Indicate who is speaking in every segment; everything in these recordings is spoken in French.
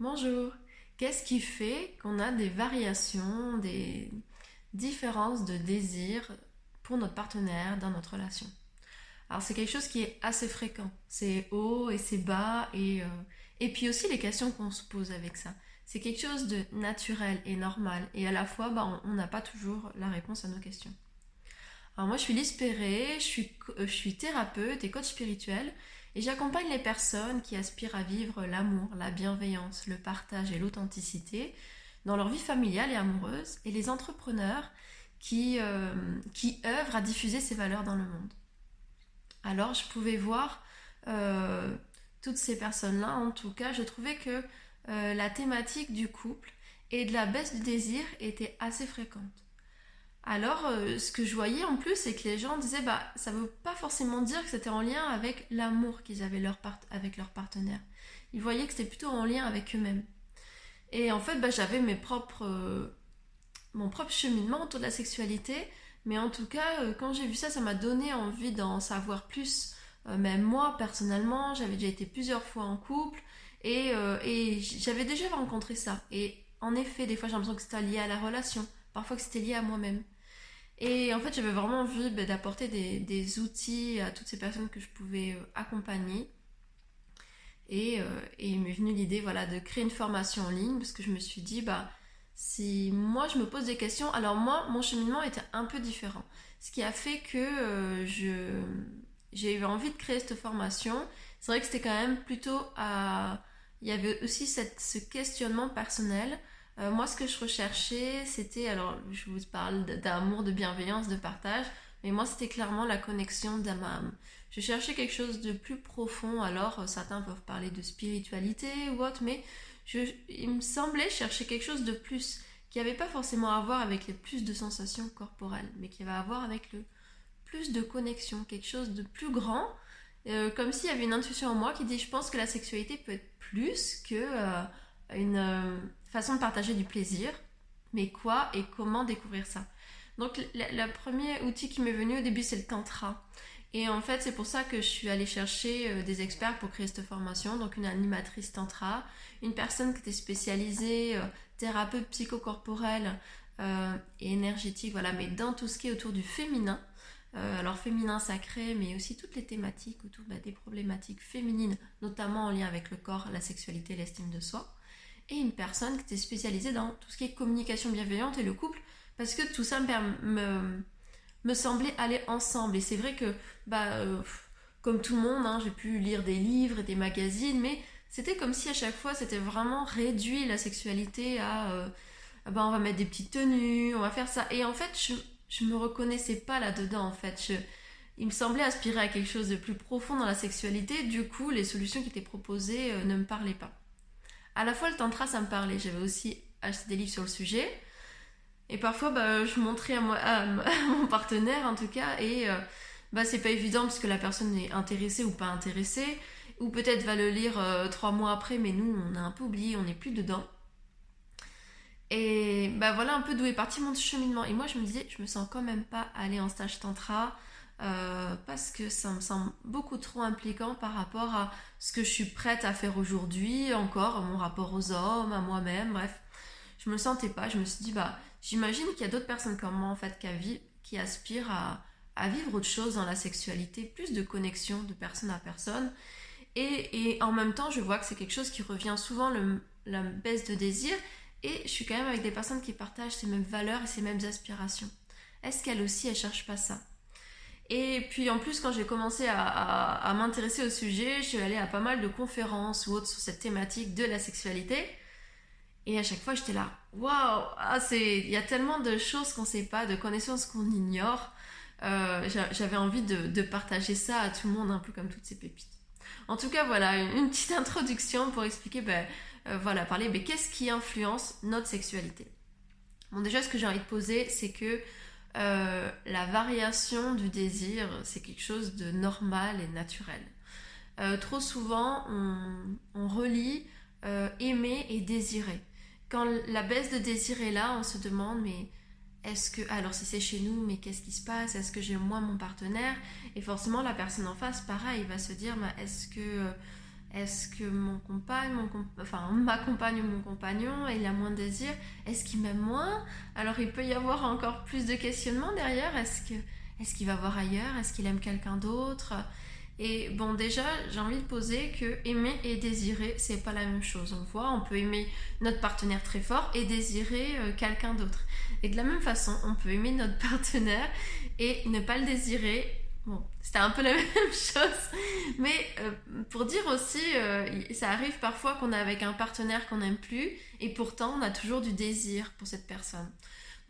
Speaker 1: Bonjour. Qu'est-ce qui fait qu'on a des variations, des différences de désir pour notre partenaire dans notre relation? Alors c'est quelque chose qui est assez fréquent. C'est haut et c'est bas et, euh, puis aussi les questions qu'on se pose avec ça. C'est quelque chose de naturel et normal et à la fois bah, on n'a pas toujours la réponse à nos questions. Alors moi je suis Lise euh, je suis thérapeute et coach spirituel et j'accompagne les personnes qui aspirent à vivre l'amour, la bienveillance, le partage et l'authenticité dans leur vie familiale et amoureuse, et les entrepreneurs qui, euh, œuvrent à diffuser ces valeurs dans le monde. Alors je pouvais voir euh, toutes ces personnes-là, en tout cas, je trouvais que euh, la thématique du couple et de la baisse du désir était assez fréquente. Alors, euh, ce que je voyais en plus, c'est que les gens disaient, bah, ça veut pas forcément dire que c'était en lien avec l'amour qu'ils avaient avec leur partenaire. Ils voyaient que c'était plutôt en lien avec eux-mêmes. Et en fait, bah, j'avais mes propres, euh, mon propre cheminement autour de la sexualité. Mais en tout cas, euh, quand j'ai vu ça, ça m'a donné envie d'en savoir plus. même moi, personnellement, j'avais déjà été plusieurs fois en couple et, et j'avais déjà rencontré ça. Et en effet, des fois, j'ai l'impression que c'était lié à la relation, parfois que c'était lié à moi-même. Et en fait, j'avais vraiment envie bah, d'apporter des, outils à toutes ces personnes que je pouvais euh, accompagner. Et, euh, et, il m'est venu l'idée voilà, de créer une formation en ligne parce que je me suis dit, bah, si moi je me pose des questions, alors moi, mon cheminement était un peu différent. Ce qui a fait que euh, je, j'ai eu envie de créer cette formation. C'est vrai que c'était quand même plutôt à. Il y avait aussi cette, ce questionnement personnel euh, moi, ce que je recherchais, c'était, alors je vous parle d'amour, de bienveillance, de partage, mais moi, c'était clairement la connexion d'âme à âme. Je cherchais quelque chose de plus profond, alors euh, certains peuvent parler de spiritualité ou autre, mais il me semblait chercher quelque chose de plus, qui n'avait pas forcément à voir avec les plus de sensations corporelles, mais qui avait à voir avec le plus de connexion, quelque chose de plus grand, euh, comme s'il y avait une intuition en moi qui dit je pense que la sexualité peut être plus que une façon de partager du plaisir, mais quoi et comment découvrir ça. Donc le, premier outil qui m'est venu au début, c'est le tantra. Et en fait, c'est pour ça que je suis allée chercher euh, des experts pour créer cette formation. Donc une animatrice tantra, une personne qui était spécialisée euh, thérapeute psychocorporel euh, et énergétique, voilà, mais dans tout ce qui est autour du féminin. alors féminin sacré, mais aussi toutes les thématiques autour bah, des problématiques féminines, notamment en lien avec le corps, la sexualité, l'estime de soi et une personne qui était spécialisée dans tout ce qui est communication bienveillante et le couple, parce que tout ça me, me, semblait aller ensemble. Et c'est vrai que, bah, euh, comme tout le monde, hein, j'ai pu lire des livres et des magazines, mais c'était comme si à chaque fois c'était vraiment réduit la sexualité à, euh, bah, on va mettre des petites tenues, on va faire ça. Et en fait, je, je me reconnaissais pas là-dedans, en fait. Il me semblait aspirer à quelque chose de plus profond dans la sexualité, du coup, les solutions qui étaient proposées euh, ne me parlaient pas à la fois le tantra ça me parlait, j'avais aussi acheté des livres sur le sujet. Et parfois, bah, je montrais à, moi, à, mon partenaire en tout cas, et euh, bah, c'est pas évident parce que la personne est intéressée ou pas intéressée, ou peut-être va le lire euh, trois mois après, mais nous, on a un peu oublié, on n'est plus dedans. Et bah voilà un peu d'où est parti mon cheminement. Et moi, je me disais, je me sens quand même pas aller en stage tantra. Euh, parce que ça me semble beaucoup trop impliquant par rapport à ce que je suis prête à faire aujourd'hui, encore mon rapport aux hommes, à moi-même, bref. Je me sentais pas, je me suis dit, bah, j'imagine qu'il y a d'autres personnes comme moi, en fait, qui, aspirent à, vivre autre chose dans la sexualité, plus de connexion de personne à personne. Et, en même temps, je vois que c'est quelque chose qui revient souvent, la baisse de désir, et je suis quand même avec des personnes qui partagent ces mêmes valeurs et ces mêmes aspirations. Est-ce qu'elles aussi, elles cherchent pas ça? Et puis en plus, quand j'ai commencé à, m'intéresser au sujet, je suis allée à pas mal de conférences ou autres sur cette thématique de la sexualité. Et à chaque fois, j'étais là, waouh, ah, il y a tellement de choses qu'on ne sait pas, de connaissances qu'on ignore. Euh, j'avais envie de, partager ça à tout le monde, un peu comme toutes ces pépites. En tout cas, voilà, une, petite introduction pour expliquer, ben, euh, voilà, parler, mais qu'est-ce qui influence notre sexualité Bon, déjà, ce que j'ai envie de poser, c'est que euh, la variation du désir, c'est quelque chose de normal et naturel. Euh, trop souvent, on, relie euh, aimer et désirer. Quand la baisse de désir est là, on se demande, mais est-ce que, alors si c'est chez nous, mais qu'est-ce qui se passe? Est-ce que j'ai moi mon partenaire? Et forcément, la personne en face, pareil, va se dire, est-ce que Est-ce que mon compagne, mon enfin ma compagne ou mon compagnon, il a moins de désir Est-ce qu'il m'aime moins? Alors il peut y avoir encore plus de questionnements derrière. Est-ce que est-ce qu'il va voir ailleurs? Est-ce qu'il aime quelqu'un d'autre? Et bon, déjà, j'ai envie de poser que aimer et désirer, c'est pas la même chose. On voit, on peut aimer notre partenaire très fort et désirer euh, quelqu'un d'autre. Et de la même façon, on peut aimer notre partenaire et ne pas le désirer Bon, c'était un peu la même chose. Mais euh, pour dire aussi, euh, ça arrive parfois qu'on est avec un partenaire qu'on n'aime plus et pourtant on a toujours du désir pour cette personne.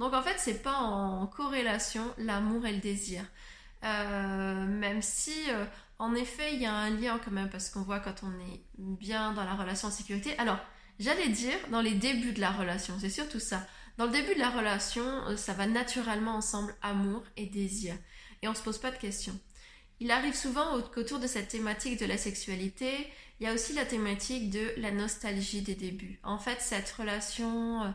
Speaker 1: Donc en fait, c'est pas en corrélation l'amour et le désir. Euh, même si, en effet, il y a un lien quand même parce qu'on voit quand on est bien dans la relation en sécurité. Alors, j'allais dire dans les débuts de la relation, c'est surtout ça. Dans le début de la relation, ça va naturellement ensemble amour et désir et on se pose pas de questions. Il arrive souvent qu'autour de cette thématique de la sexualité, il y a aussi la thématique de la nostalgie des débuts. En fait, cette relation euh,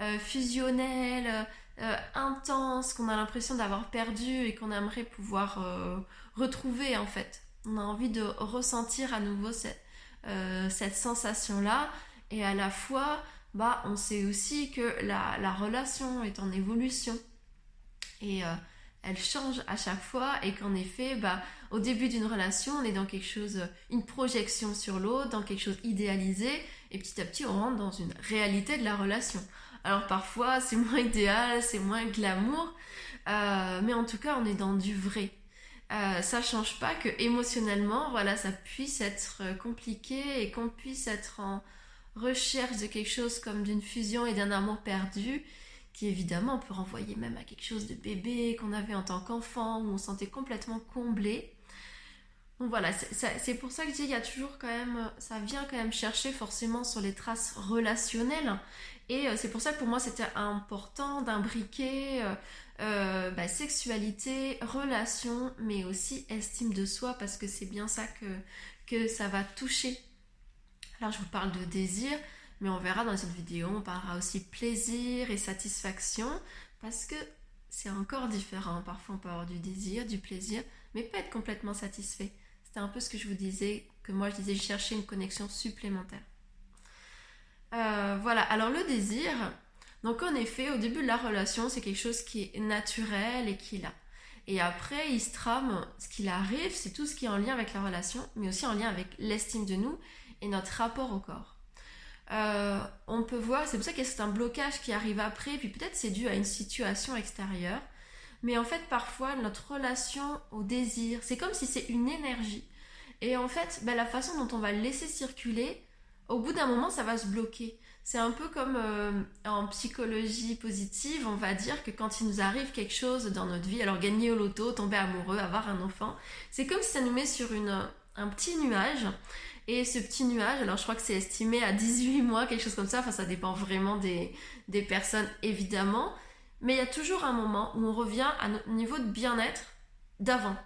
Speaker 1: euh, fusionnelle, euh, intense, qu'on a l'impression d'avoir perdu et qu'on aimerait pouvoir retrouver en fait. On a envie de ressentir à nouveau cette, cette sensation-là et à la fois, bah, on sait aussi que la, la relation est en évolution. Et elle change à chaque fois et qu'en effet, bah, au début d'une relation, on est dans quelque chose, une projection sur l'autre, dans quelque chose idéalisé, et petit à petit, on rentre dans une réalité de la relation. Alors parfois, c'est moins idéal, c'est moins glamour, euh, mais en tout cas, on est dans du vrai. Euh, ça change pas que émotionnellement, voilà, ça puisse être compliqué et qu'on puisse être en recherche de quelque chose comme d'une fusion et d'un amour perdu qui évidemment peut renvoyer même à quelque chose de bébé qu'on avait en tant qu'enfant, où on sentait complètement comblé. Donc voilà, c'est pour ça que je dis, il y a toujours quand même, ça vient quand même chercher forcément sur les traces relationnelles. Et euh, c'est pour ça que pour moi c'était important d'imbriquer euh, euh, bah, sexualité, relation, mais aussi estime de soi, parce que c'est bien ça que, que ça va toucher. Alors je vous parle de désir, mais on verra dans cette vidéo, on parlera aussi plaisir et satisfaction parce que c'est encore différent. Parfois on peut avoir du désir, du plaisir, mais pas être complètement satisfait. C'était un peu ce que je vous disais, que moi je disais chercher une connexion supplémentaire. Euh, voilà, alors le désir, donc en effet, au début de la relation, c'est quelque chose qui est naturel et qui là. Et après, il se trame, ce qu'il arrive, c'est tout ce qui est en lien avec la relation, mais aussi en lien avec l'estime de nous et notre rapport au corps. Euh, on peut voir, c'est pour ça y a un blocage qui arrive après, puis peut-être c'est dû à une situation extérieure. Mais en fait, parfois, notre relation au désir, c'est comme si c'est une énergie. Et en fait, ben, la façon dont on va laisser circuler, au bout d'un moment, ça va se bloquer. C'est un peu comme euh, en psychologie positive, on va dire que quand il nous arrive quelque chose dans notre vie, alors gagner au loto, tomber amoureux, avoir un enfant, c'est comme si ça nous met sur une, un petit nuage et ce petit nuage, alors je crois que c'est estimé à 18 mois, quelque chose comme ça, enfin ça dépend vraiment des, personnes évidemment, mais il y a toujours un moment où on revient à notre niveau de bien-être d'avant.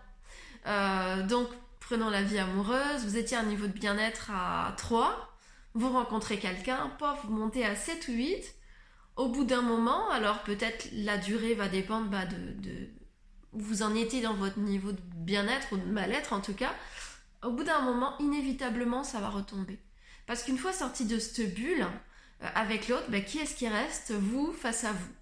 Speaker 1: Euh, donc prenons la vie amoureuse, vous étiez à un niveau de bien-être à 3, vous rencontrez quelqu'un, pof, vous montez à 7 ou 8, au bout d'un moment, alors peut-être la durée va dépendre bah, de, de vous en étiez dans votre niveau de bien-être ou de mal-être en tout cas, au bout d'un moment, inévitablement, ça va retomber. Parce qu'une fois sorti de cette bulle, euh, avec l'autre, ben, qui est-ce qui reste? Vous face à vous.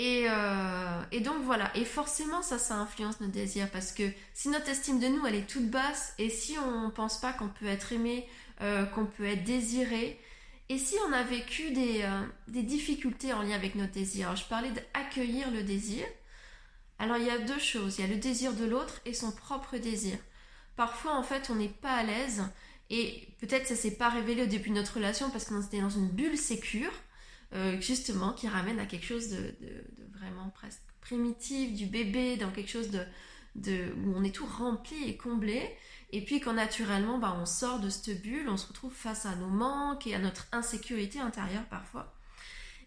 Speaker 1: Euh, et, donc voilà, et forcément ça, ça influence nos désirs parce que si notre estime de nous, elle est toute basse et si on ne pense pas qu'on peut être aimé, euh, qu'on peut être désiré, et si on a vécu des, difficultés en lien avec notre désir, je parlais d'accueillir le désir, alors il y a deux choses, il y a le désir de l'autre et son propre désir parfois en fait on n'est pas à l'aise. Et peut-être ça s'est pas révélé au début de notre relation parce qu'on était dans une bulle sécure euh, justement qui ramène à quelque chose de, vraiment presque primitif du bébé dans quelque chose de, où on est tout rempli et comblé. Et puis quand naturellement bah, on sort de cette bulle on se retrouve face à nos manques et à notre insécurité intérieure parfois.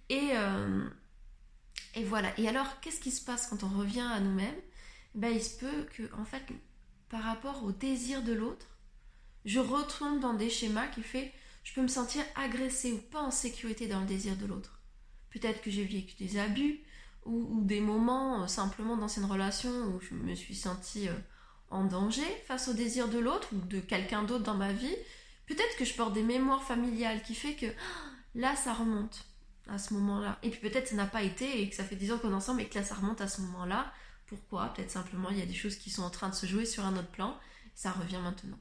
Speaker 1: Et, euh, et voilà. Et alors qu'est-ce qui se passe quand on revient à nous-mêmes? Ben, il se peut que en fait par rapport au désir de l'autre, je retourne dans des schémas qui fait je peux me sentir agressée ou pas en sécurité dans le désir de l'autre. Peut-être que j'ai vécu des abus ou, des moments euh, simplement dans une relation où je me suis sentie euh, en danger face au désir de l'autre ou de quelqu'un d'autre dans ma vie, peut-être que je porte des mémoires familiales qui fait que là ça remonte à ce moment-là. Et puis peut-être ça n'a pas été et que ça fait 10 ans qu'on est ensemble et que là ça remonte à ce moment-là. Pourquoi Peut-être simplement il y a des choses qui sont en train de se jouer sur un autre plan. Ça revient maintenant.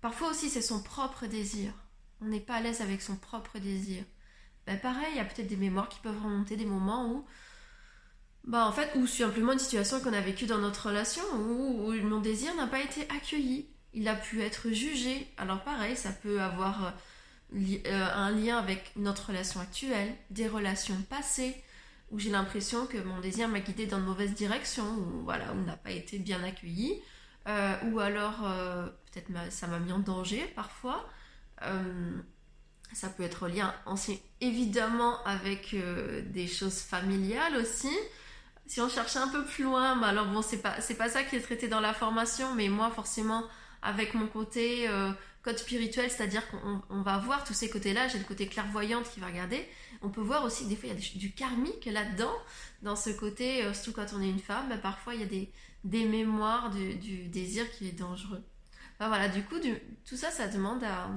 Speaker 1: Parfois aussi c'est son propre désir. On n'est pas à l'aise avec son propre désir. Ben pareil, il y a peut-être des mémoires qui peuvent remonter, des moments où bah en fait, ou simplement une situation qu'on a vécue dans notre relation où, mon désir n'a pas été accueilli. Il a pu être jugé. Alors pareil, ça peut avoir euh, euh, un lien avec notre relation actuelle, des relations passées, où j'ai l'impression que mon désir m'a guidé dans de mauvaises directions, ou voilà, où n'a pas été bien accueilli, euh, ou alors peut-être ça m'a mis en danger parfois. ça peut être lien évidemment avec des choses familiales aussi si on cherchait un peu plus loin, alors bon, c'est pas, pas ça qui est traité dans la formation, mais moi, forcément, avec mon côté euh, code spirituel, c'est-à-dire qu'on va voir tous ces côtés-là, j'ai le côté clairvoyante qui va regarder, on peut voir aussi des fois, il y a du karmique là-dedans, dans ce côté, euh, surtout quand on est une femme, bah, parfois, il y a des, mémoires du, désir qui est dangereux. Bah, voilà, du coup, tout ça, ça demande à,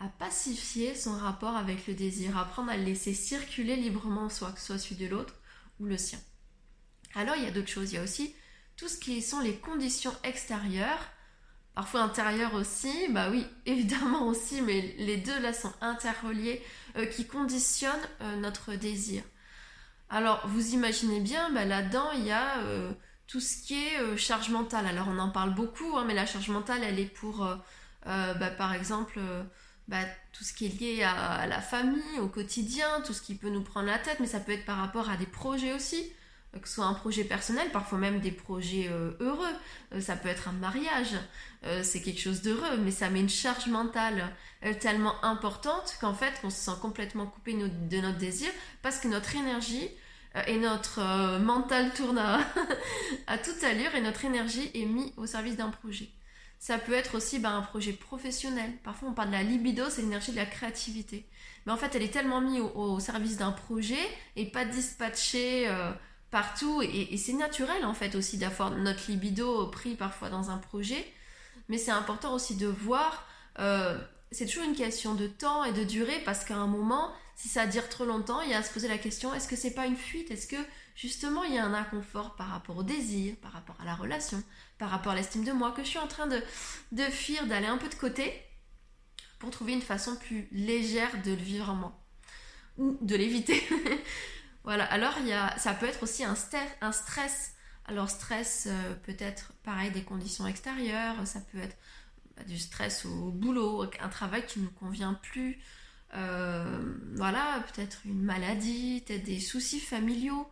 Speaker 1: à pacifier son rapport avec le désir, apprendre à le laisser circuler librement, soit que ce soit celui de l'autre, le sien. Alors il y a d'autres choses, il y a aussi tout ce qui sont les conditions extérieures, parfois intérieures aussi, bah oui, évidemment aussi, mais les deux là sont interreliés, euh, qui conditionnent euh, notre désir. Alors vous imaginez bien, bah, là-dedans il y a euh, tout ce qui est charge mentale. Alors on en parle beaucoup, hein, mais la charge mentale elle est pour, bah, par exemple, bah, tout ce qui est lié à, la famille, au quotidien, tout ce qui peut nous prendre la tête, mais ça peut être par rapport à des projets aussi, que ce soit un projet personnel, parfois même des projets euh, heureux. Euh, ça peut être un mariage, c'est quelque chose d'heureux, mais ça met une charge mentale tellement importante qu'en fait on se sent complètement coupé de notre désir parce que notre énergie et notre mental tourne à, toute allure et notre énergie est mise au service d'un projet. Ça peut être aussi ben, un projet professionnel. Parfois, on parle de la libido, c'est l'énergie de la créativité. Mais en fait, elle est tellement mise au, service d'un projet et pas dispatchée euh, partout. Et, c'est naturel, en fait, aussi d'avoir notre libido pris parfois dans un projet. Mais c'est important aussi de voir. Euh, c'est toujours une question de temps et de durée parce qu'à un moment, si ça dure trop longtemps, il y a à se poser la question est-ce que c'est pas une fuite? Est-ce que justement il y a un inconfort par rapport au désir, par rapport à la relation, par rapport à l'estime de moi que je suis en train de, de fuir, d'aller un peu de côté pour trouver une façon plus légère de le vivre en moi ou de l'éviter. voilà, alors il y a, ça peut être aussi un, un stress. Alors stress euh, peut être pareil des conditions extérieures, ça peut être bah, du stress au boulot, un travail qui ne nous convient plus, euh, voilà, peut-être une maladie, peut-être des soucis familiaux.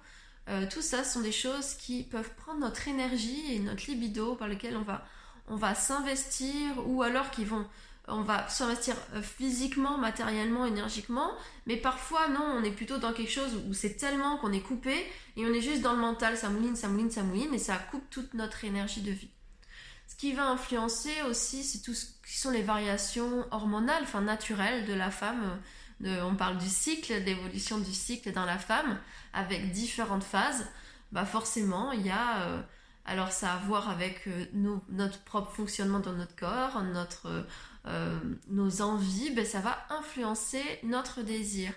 Speaker 1: Euh, tout ça sont des choses qui peuvent prendre notre énergie et notre libido par lesquelles on va, on va s'investir ou alors qui vont on va s'investir euh, physiquement, matériellement, énergiquement, mais parfois non, on est plutôt dans quelque chose où c'est tellement qu'on est coupé et on est juste dans le mental, ça mouline, ça mouline, ça mouline et ça coupe toute notre énergie de vie. Ce qui va influencer aussi, c'est tout ce qui sont les variations hormonales, enfin naturelles de la femme. on parle du cycle, d'évolution du cycle dans la femme, avec différentes phases. Bah forcément, il y a euh, alors ça a à voir avec euh, notre propre fonctionnement dans notre corps, notre, euh, nos envies, ben, ça va influencer notre désir.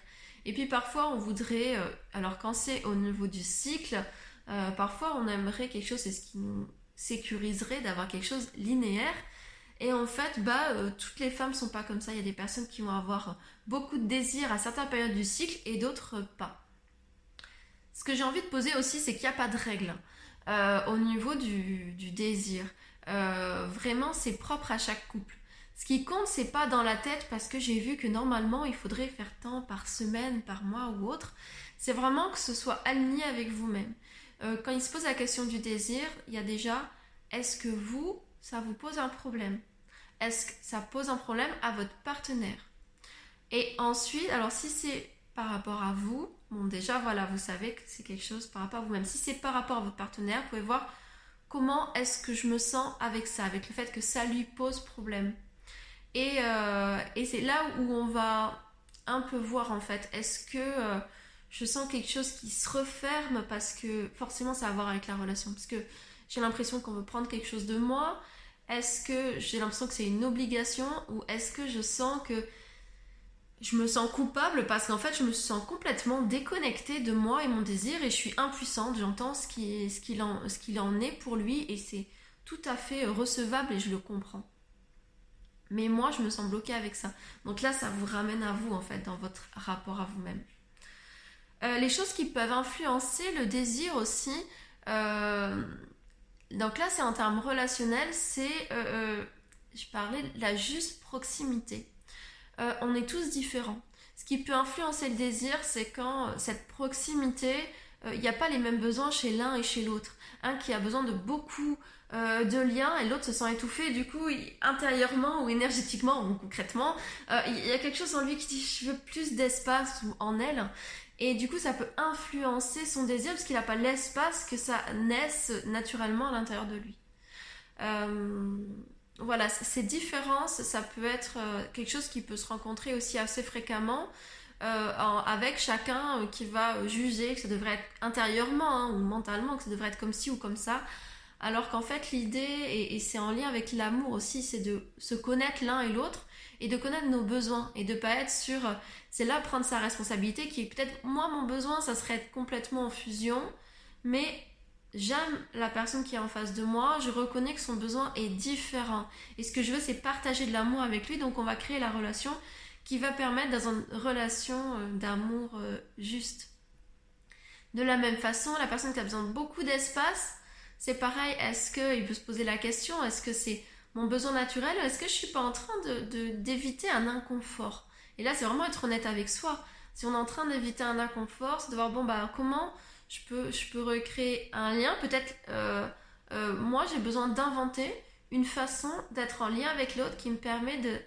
Speaker 1: Et puis parfois on voudrait, alors quand c'est au niveau du cycle, parfois on aimerait quelque chose, c'est ce qui nous sécuriserait d'avoir quelque chose linéaire. Et en fait, bah, euh, toutes les femmes sont pas comme ça. Il y a des personnes qui vont avoir beaucoup de désirs à certaines périodes du cycle et d'autres pas. Ce que j'ai envie de poser aussi, c'est qu'il n'y a pas de règle euh, au niveau du, désir. Euh, vraiment, c'est propre à chaque couple. Ce qui compte, c'est pas dans la tête parce que j'ai vu que normalement il faudrait faire tant par semaine, par mois ou autre. C'est vraiment que ce soit aligné avec vous-même. Euh, quand il se pose la question du désir, il y a déjà est-ce que vous, ça vous pose un problème? Est-ce que ça pose un problème à votre partenaire? Et ensuite, alors si c'est par rapport à vous, bon déjà voilà, vous savez que c'est quelque chose par rapport à vous-même. Si c'est par rapport à votre partenaire, vous pouvez voir comment est-ce que je me sens avec ça, avec le fait que ça lui pose problème. Et, euh, c'est là où on va un peu voir en fait, est-ce que euh, je sens quelque chose qui se referme parce que forcément ça a à voir avec la relation. Parce que j'ai l'impression qu'on veut prendre quelque chose de moi Est-ce que j'ai l'impression que c'est une obligation Ou est-ce que je sens que je me sens coupable parce qu'en fait je me sens complètement déconnectée de moi et mon désir et je suis impuissante, j'entends ce qu'il en est pour lui et c'est tout à fait recevable et je le comprends. Mais moi je me sens bloquée avec ça. Donc là ça vous ramène à vous en fait dans votre rapport à vous-même. Euh, les choses qui peuvent influencer le désir aussi, euh, donc là c'est en termes relationnels, c'est, euh, je parlais la juste proximité. On est tous différents. Ce qui peut influencer le désir, c'est quand cette proximité, il n'y a pas les mêmes besoins chez l'un et chez l'autre. Un qui a besoin de beaucoup de liens et l'autre se sent étouffé. Du coup, intérieurement ou énergétiquement ou concrètement, il y a quelque chose en lui qui dit je veux plus d'espace en elle. Et du coup, ça peut influencer son désir parce qu'il n'a pas l'espace que ça naisse naturellement à l'intérieur de lui voilà, ces différences, ça peut être euh, quelque chose qui peut se rencontrer aussi assez fréquemment euh, avec chacun euh, qui va juger que ça devrait être intérieurement hein, ou mentalement, que ça devrait être comme ci ou comme ça. Alors qu'en fait, l'idée, et, c'est en lien avec l'amour aussi, c'est de se connaître l'un et l'autre et de connaître nos besoins et de pas être sur. C'est là prendre sa responsabilité qui est peut-être, moi, mon besoin, ça serait être complètement en fusion, mais j'aime la personne qui est en face de moi, je reconnais que son besoin est différent. Et ce que je veux, c'est partager de l'amour avec lui, donc on va créer la relation qui va permettre dans une relation euh, d'amour euh, juste. De la même façon, la personne qui a besoin de beaucoup d'espace, c'est pareil, est-ce qu'il peut se poser la question, est-ce que c'est mon besoin naturel est-ce que je suis pas en train de, d'éviter un inconfort? Et là, c'est vraiment être honnête avec soi. Si on est en train d'éviter un inconfort, c'est de voir, bon, bah, comment je peux, je peux recréer un lien? Peut-être, euh, euh, moi, j'ai besoin d'inventer une façon d'être en lien avec l'autre qui me permet de,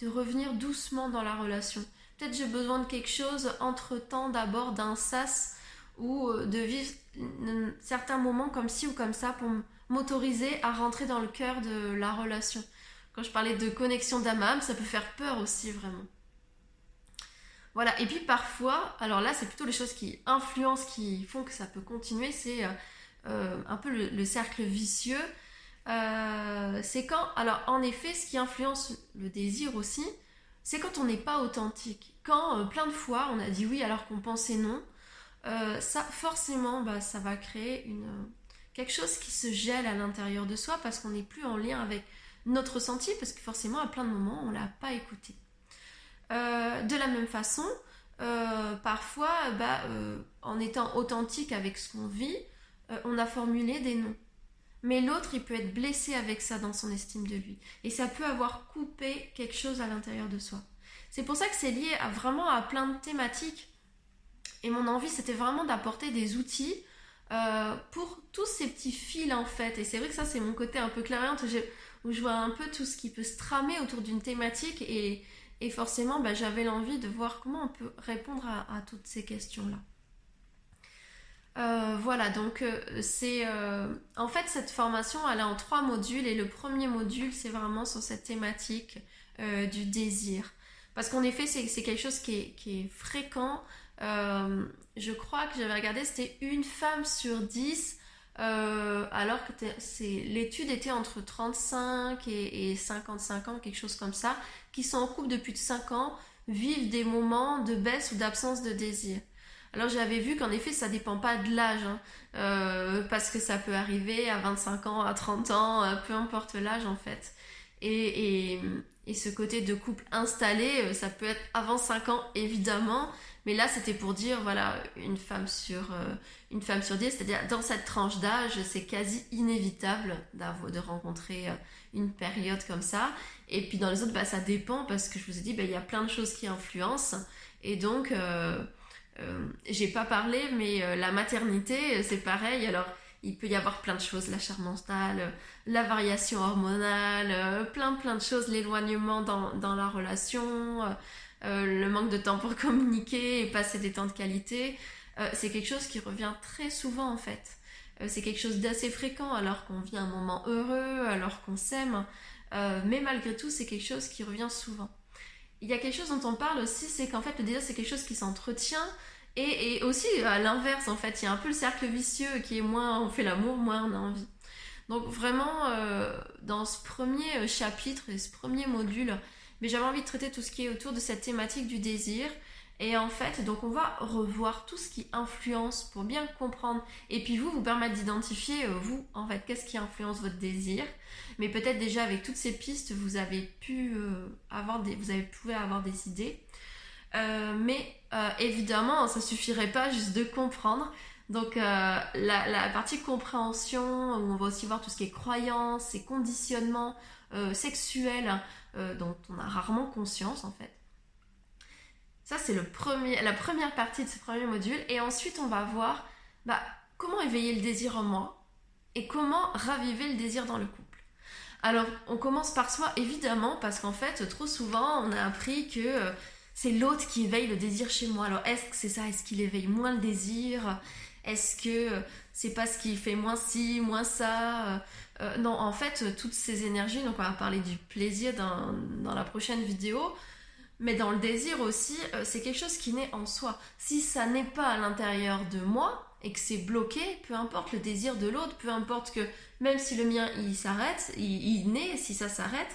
Speaker 1: de revenir doucement dans la relation. Peut-être j'ai besoin de quelque chose entre-temps d'abord d'un sas ou euh, de vivre certains moments comme ci ou comme ça pour m'autoriser à rentrer dans le cœur de la relation. Quand je parlais de connexion d'âme ça peut faire peur aussi vraiment. Voilà, et puis parfois, alors là c'est plutôt les choses qui influencent, qui font que ça peut continuer, c'est euh, euh, un peu le, cercle vicieux. C'est quand, alors en effet, ce qui influence le désir aussi, c'est quand on n'est pas authentique. Quand plein de fois on a dit oui alors qu'on pensait non, ça forcément bah, ça va créer une, quelque chose qui se gèle à l'intérieur de soi parce qu'on n'est plus en lien avec notre ressenti, parce que forcément à plein de moments on l'a pas écouté. Euh, de la même façon, euh, parfois, bah, euh, en étant authentique avec ce qu'on vit, on a formulé des noms. Mais l'autre, il peut être blessé avec ça dans son estime de lui. Et ça peut avoir coupé quelque chose à l'intérieur de soi. C'est pour ça que c'est lié à, vraiment à plein de thématiques. Et mon envie, c'était vraiment d'apporter des outils pour tous ces petits fils, en fait. Et c'est vrai que ça, c'est mon côté un peu clairvoyante, où je vois un peu tout ce qui peut se tramer autour d'une thématique. Et, forcément, bah, j'avais l'envie de voir comment on peut répondre à, toutes ces questions-là. Euh, voilà, donc euh, c'est... Euh, en fait, cette formation, elle est en trois modules et le premier module, c'est vraiment sur cette thématique du désir. Parce qu'en effet, c'est quelque chose qui est fréquent. Je crois que j'avais regardé, c'était une femme sur dix euh, alors que l'étude était entre 35 et, 55 ans, quelque chose comme ça, qui sont en couple depuis 5 ans, vivent des moments de baisse ou d'absence de désir. Alors j'avais vu qu'en effet ça dépend pas de l'âge, hein, euh, parce que ça peut arriver à 25 ans, à 30 ans, euh, peu importe l'âge en fait. Et, et, et, ce côté de couple installé, ça peut être avant 5 ans évidemment, mais là, c'était pour dire, voilà, une femme sur, euh, une femme sur 10, c'est-à-dire dans cette tranche d'âge, c'est quasi inévitable de rencontrer euh, une période comme ça. Et puis dans les autres, bah, ça dépend parce que je vous ai dit, bah, il y a plein de choses qui influencent. Et donc, euh, euh j'ai pas parlé, mais la maternité, c'est pareil. Alors, il peut y avoir plein de choses, la mentale, la variation hormonale, plein plein de choses, l'éloignement dans, la relation, euh, le manque de temps pour communiquer et passer des temps de qualité, euh, c'est quelque chose qui revient très souvent en fait. Euh, c'est quelque chose d'assez fréquent alors qu'on vit un moment heureux, alors qu'on s'aime, mais malgré tout c'est quelque chose qui revient souvent. Il y a quelque chose dont on parle aussi, c'est qu'en fait le désir c'est quelque chose qui s'entretient et, aussi à l'inverse en fait, il y a un peu le cercle vicieux qui est moins on fait l'amour, moins on a envie. Donc vraiment, euh, dans ce premier euh, chapitre ce premier module, mais j'avais envie de traiter tout ce qui est autour de cette thématique du désir. Et en fait, donc on va revoir tout ce qui influence pour bien comprendre et puis vous vous permettre d'identifier euh, vous en fait qu'est-ce qui influence votre désir. Mais peut-être déjà avec toutes ces pistes, vous avez pu avoir des vous avez avoir des idées. mais évidemment, ça suffirait pas juste de comprendre. Donc euh, la, partie compréhension, où on va aussi voir tout ce qui est croyances et conditionnements euh, sexuels euh, dont on a rarement conscience en fait. Ça c'est la première partie de ce premier module. Et ensuite on va voir bah, comment éveiller le désir en moi et comment raviver le désir dans le couple. Alors on commence par soi évidemment parce qu'en fait trop souvent on a appris que c'est l'autre qui éveille le désir chez moi. Alors est-ce que c'est ça? Est-ce qu'il éveille moins le désir? Est-ce que c'est parce qu'il fait moins ci, moins ça euh, euh, Non, en fait, toutes ces énergies, donc on va parler du plaisir dans, dans la prochaine vidéo, mais dans le désir aussi, euh, c'est quelque chose qui naît en soi. Si ça n'est pas à l'intérieur de moi et que c'est bloqué, peu importe le désir de l'autre, peu importe que même si le mien il s'arrête, il, naît, si ça s'arrête,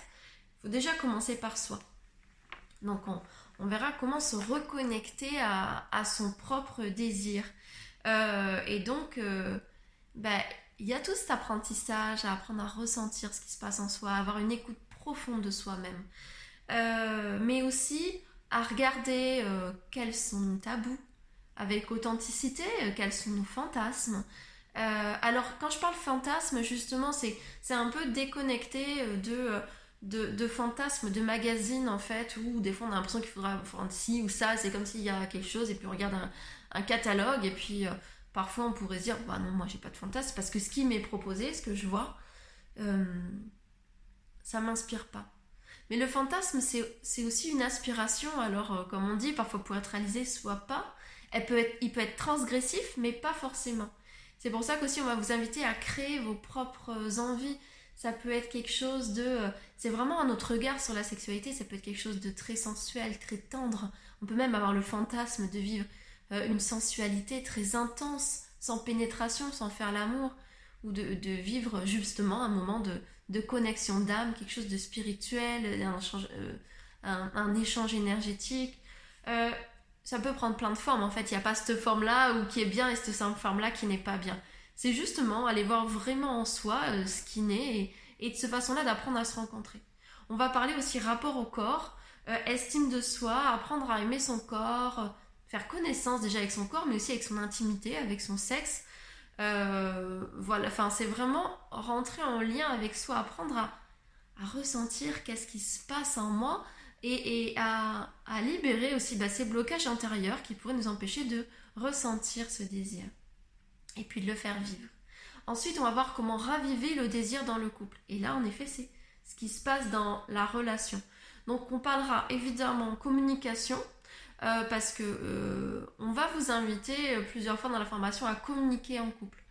Speaker 1: faut déjà commencer par soi. Donc on, verra comment se reconnecter à son propre désir. Euh, et donc, euh, ben, il y a tout cet apprentissage à apprendre à ressentir ce qui se passe en soi, à avoir une écoute profonde de soi-même. Euh, mais aussi à regarder quels sont nos tabous avec authenticité, quels sont nos fantasmes. alors, quand je parle fantasme, justement, c'est un peu déconnecté de, fantasmes de magazines, en fait, où des fois on a l'impression qu'il faudra faire ci ou ça, c'est comme s'il y a quelque chose, et puis on regarde un, un catalogue et puis euh, parfois on pourrait se dire bah non moi j'ai pas de fantasme parce que ce qui m'est proposé, ce que je vois, euh, ça m'inspire pas. Mais le fantasme c'est aussi une aspiration alors euh, comme on dit parfois pour être réalisé soit pas, elle peut être, il peut être transgressif mais pas forcément. C'est pour ça qu'aussi on va vous inviter à créer vos propres envies. Ça peut être quelque chose de... C'est vraiment un autre regard sur la sexualité, ça peut être quelque chose de très sensuel, très tendre. On peut même avoir le fantasme de vivre euh, une sensualité très intense, sans pénétration, sans faire l'amour, ou de, vivre justement un moment de, connexion d'âme, quelque chose de spirituel, un échange, euh, échange énergétique. Euh, ça peut prendre plein de formes. En fait, il n'y a pas cette forme-là ou qui est bien et cette forme-là qui n'est pas bien. C'est justement aller voir vraiment en soi ce qui naît et de cette façon-là d'apprendre à se rencontrer. On va parler aussi rapport au corps, estime de soi, apprendre à aimer son corps, faire connaissance déjà avec son corps, mais aussi avec son intimité, avec son sexe. Euh, voilà, enfin, c'est vraiment rentrer en lien avec soi, apprendre à, ressentir qu'est-ce qui se passe en moi et, à, libérer aussi bah, ces blocages intérieurs qui pourraient nous empêcher de ressentir ce désir et puis de le faire vivre. Ensuite, on va voir comment raviver le désir dans le couple. Et là, en effet, c'est ce qui se passe dans la relation. Donc, on parlera évidemment communication, euh, parce que euh, on va vous inviter euh, plusieurs fois dans la formation à communiquer en couple.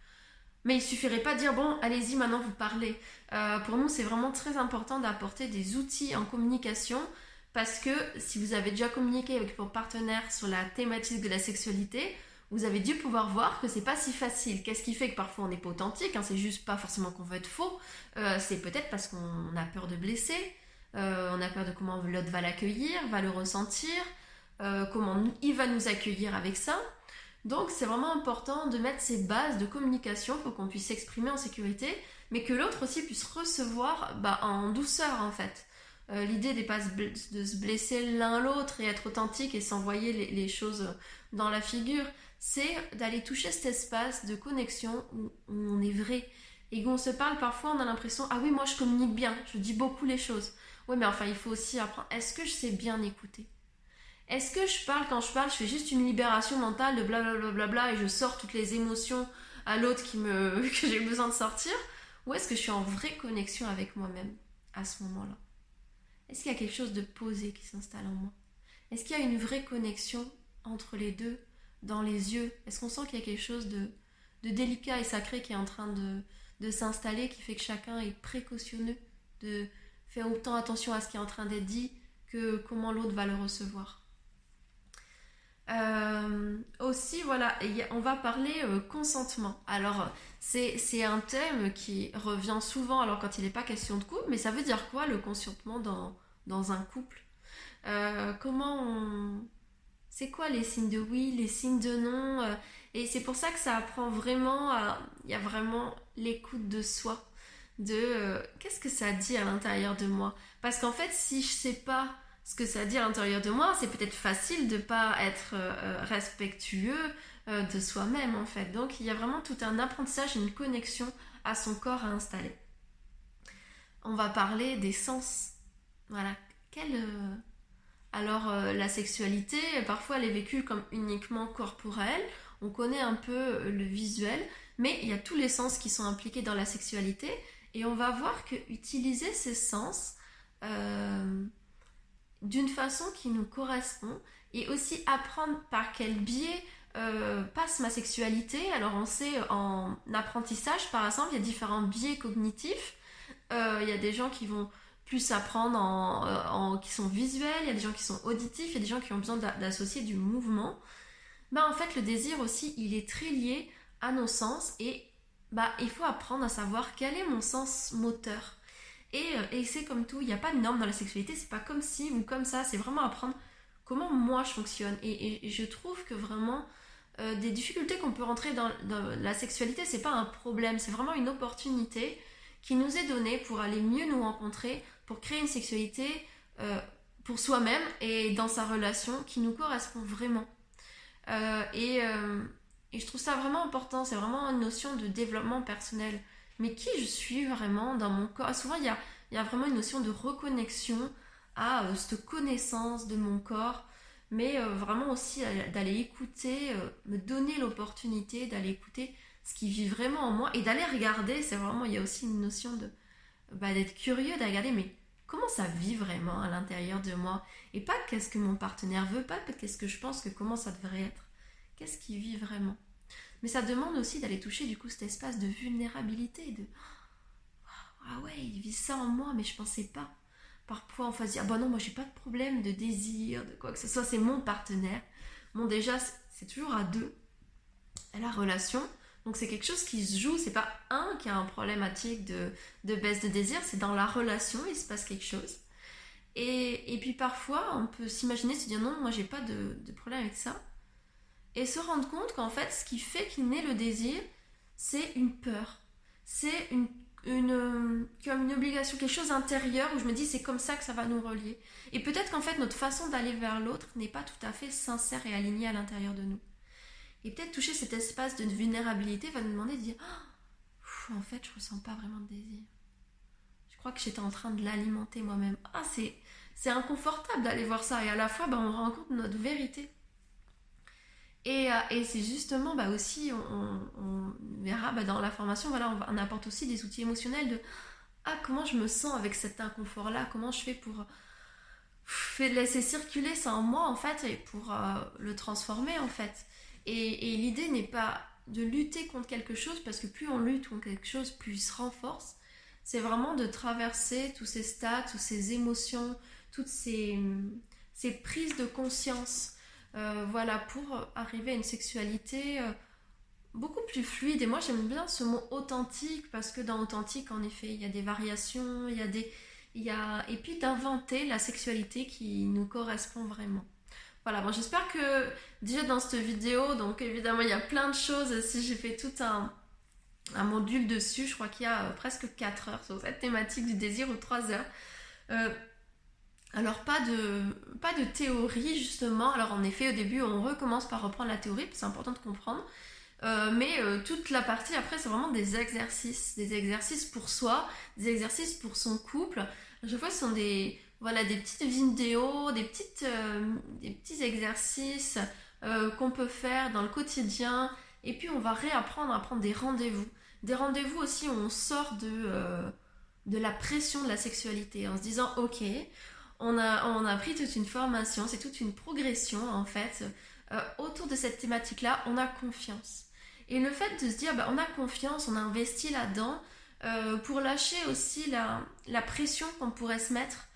Speaker 1: Mais il suffirait pas de dire bon, allez-y, maintenant vous parlez. pour nous, c'est vraiment très important d'apporter des outils en communication parce que si vous avez déjà communiqué avec vos partenaires sur la thématique de la sexualité, vous avez dû pouvoir voir que c'est pas si facile. Qu'est-ce qui fait que parfois on n'est pas authentique hein, C'est juste pas forcément qu'on veut être faux. c'est peut-être parce qu'on a peur de blesser, on a peur de comment l'autre va l'accueillir, va le ressentir. Euh, comment il va nous accueillir avec ça. Donc c'est vraiment important de mettre ces bases de communication pour qu'on puisse s'exprimer en sécurité, mais que l'autre aussi puisse recevoir bah, en douceur en fait. Euh, l'idée n'est pas de se blesser l'un l'autre et être authentique et s'envoyer les, choses dans la figure, c'est d'aller toucher cet espace de connexion où, on est vrai et où on se parle parfois, on a l'impression ah oui moi je communique bien, je dis beaucoup les choses. Oui mais enfin il faut aussi apprendre. Est-ce que je sais bien écouter? Est-ce que je parle quand je parle, je fais juste une libération mentale de blablabla bla et je sors toutes les émotions à l'autre qui me que j'ai besoin de sortir? Ou est-ce que je suis en vraie connexion avec moi-même à ce moment-là? Est-ce qu'il y a quelque chose de posé qui s'installe en moi? Est-ce qu'il y a une vraie connexion entre les deux, dans les yeux? Est-ce qu'on sent qu'il y a quelque chose de, délicat et sacré qui est en train de, de s'installer, qui fait que chacun est précautionneux, de faire autant attention à ce qui est en train d'être dit que comment l'autre va le recevoir? Euh, aussi, voilà, on va parler euh, consentement. Alors, c'est un thème qui revient souvent, alors quand il n'est pas question de couple, mais ça veut dire quoi le consentement dans, dans un couple? Euh, Comment on... C'est quoi les signes de oui, les signes de non? Et c'est pour ça que ça apprend vraiment à... Il y a vraiment l'écoute de soi, de qu'est-ce que ça dit à l'intérieur de moi? Parce qu'en fait, si je sais pas ce que ça dit à l'intérieur de moi, c'est peut-être facile de pas être euh, euh, respectueux euh, de soi-même en fait. Donc il y a vraiment tout un apprentissage, une connexion à son corps à installer. On va parler des sens. Voilà. Alors la sexualité, parfois elle est vécue comme uniquement corporelle. On connaît un peu le visuel, mais il y a tous les sens qui sont impliqués dans la sexualité. Et on va voir que utiliser ces sens, d'une façon qui nous correspond et aussi apprendre par quel biais euh, passe ma sexualité. Alors on sait en apprentissage par exemple, il y a différents biais cognitifs. Euh, il y a des gens qui vont plus apprendre euh, en, qui sont visuels, il y a des gens qui sont auditifs, il y a des gens qui ont besoin d'associer du mouvement. Bah en fait le désir aussi il est très lié à nos sens et bah il faut apprendre à savoir quel est mon sens moteur. Euh, et, c'est comme tout, il n'y a pas de normes dans la sexualité, c'est pas comme si ou comme ça, c'est vraiment apprendre comment moi je fonctionne? Et, je trouve que vraiment, euh, des difficultés qu'on peut rentrer dans, la sexualité, c'est pas un problème, c'est vraiment une opportunité qui nous est donnée pour aller mieux nous rencontrer, pour créer une sexualité euh, pour soi-même et dans sa relation qui nous correspond vraiment. et, et je trouve ça vraiment important, c'est vraiment une notion de développement personnel mais qui je suis vraiment dans mon corps? Souvent, il y a, vraiment une notion de reconnexion à euh, cette connaissance de mon corps, mais euh, vraiment aussi d'aller écouter, euh, me donner l'opportunité d'aller écouter ce qui vit vraiment en moi et d'aller regarder. C'est vraiment, il y a aussi une notion de bah, d'être curieux, de regarder, mais comment ça vit vraiment à l'intérieur de moi? Et pas qu'est-ce que mon partenaire veut, pas qu'est-ce que je pense que comment ça devrait être. Qu'est-ce qui vit vraiment? Mais ça demande aussi d'aller toucher du coup cet espace de vulnérabilité, de ah ouais, il vit ça en moi, mais je pensais pas. Parfois on va se dire, ah bah non, moi j'ai pas de problème de désir, de quoi que ce soit, c'est mon partenaire. Bon, déjà, c'est toujours à deux, la relation. Donc c'est quelque chose qui se joue, c'est pas un qui a un problématique de, de baisse de désir, c'est dans la relation, il se passe quelque chose. Et, et puis parfois, on peut s'imaginer, se dire non, moi j'ai pas de problème avec ça et se rendre compte qu'en fait, ce qui fait qu'il naît le désir, c'est une peur. C'est une, comme une obligation, quelque chose intérieur où je me dis c'est comme ça que ça va nous relier. Et peut-être qu'en fait, notre façon d'aller vers l'autre n'est pas tout à fait sincère et alignée à l'intérieur de nous. Et peut-être toucher cet espace de vulnérabilité va nous demander de dire oh, en fait, je ressens pas vraiment de désir. Je crois que j'étais en train de l'alimenter moi-même. Ah, c'est, c'est inconfortable d'aller voir ça. Et à la fois, ben, on rencontre notre vérité. Euh, et, c'est justement bah aussi, on, verra bah dans la formation, voilà, on, apporte aussi des outils émotionnels de ah comment je me sens avec cet inconfort là, comment je fais pour laisser circuler ça en moi en fait et pour euh, le transformer en fait. Et, l'idée n'est pas de lutter contre quelque chose parce que plus on lutte contre quelque chose, plus il se renforce. C'est vraiment de traverser tous ces stades, toutes ces émotions, toutes ces, ces prises de conscience euh, voilà, pour arriver à une sexualité euh, beaucoup plus fluide. Et moi, j'aime bien ce mot authentique parce que dans authentique, en effet, il y a des variations, il y a des. Il y. Et puis d'inventer la sexualité qui nous correspond vraiment. Voilà, bon, j'espère que déjà dans cette vidéo, donc évidemment, il y a plein de choses. Si j'ai fait tout un, un module dessus, je crois qu'il y a euh, presque 4 heures sur cette thématique du désir ou 3 heures. Alors pas de, théorie justement. Alors en effet au début on recommence par reprendre la théorie, c'est important de comprendre. Euh, mais euh, toute la partie après c'est vraiment des exercices, des exercices pour soi, des exercices pour son couple. À chaque fois ce sont des, voilà, des petites vidéos, des, euh, petits exercices qu'on peut faire dans le quotidien. Et puis on va réapprendre à prendre des rendez-vous. Des rendez-vous aussi où on sort de, de la pression de la sexualité en se disant ok, on a, on a pris toute une formation, c'est toute une progression en fait. Euh, autour de cette thématique-là, on a confiance. Et le fait de se dire, bah, on a confiance, on a investi là-dedans, euh, pour lâcher aussi la, pression qu'on pourrait se mettre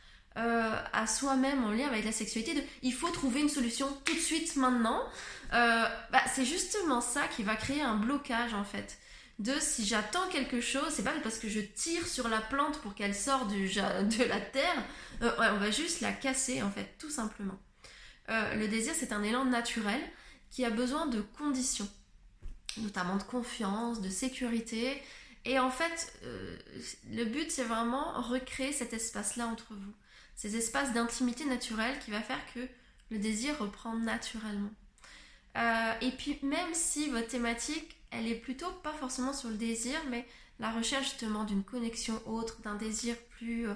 Speaker 1: à soi-même en lien avec la sexualité, il faut trouver une solution tout de suite maintenant, bah, c'est justement ça qui va créer un blocage en fait de si j'attends quelque chose, c'est pas parce que je tire sur la plante pour qu'elle sorte de la terre, euh, on va juste la casser en fait, tout simplement. Euh, le désir, c'est un élan naturel qui a besoin de conditions, notamment de confiance, de sécurité. Et en fait, euh, le but, c'est vraiment recréer cet espace-là entre vous. Ces espaces d'intimité naturelle qui va faire que le désir reprend naturellement. Et puis, même si votre thématique elle est plutôt pas forcément sur le désir, mais la recherche justement d'une connexion autre, d'un désir plus euh,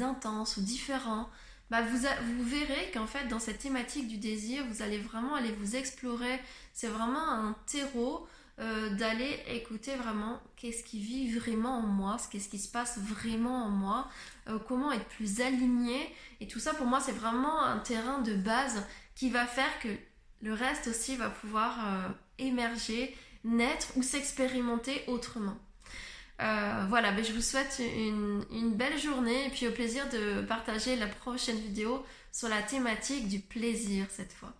Speaker 1: intense ou différent, bah vous, vous verrez qu'en fait dans cette thématique du désir, vous allez vraiment aller vous explorer. C'est vraiment un terreau euh, d'aller écouter vraiment qu'est-ce qui vit vraiment en moi, qu'est-ce qui se passe vraiment en moi, euh, comment être plus aligné. Et tout ça pour moi c'est vraiment un terrain de base qui va faire que le reste aussi va pouvoir émerger naître ou s'expérimenter autrement. Euh, voilà, ben je vous souhaite une, belle journée et puis au plaisir de partager la prochaine vidéo sur la thématique du plaisir cette fois.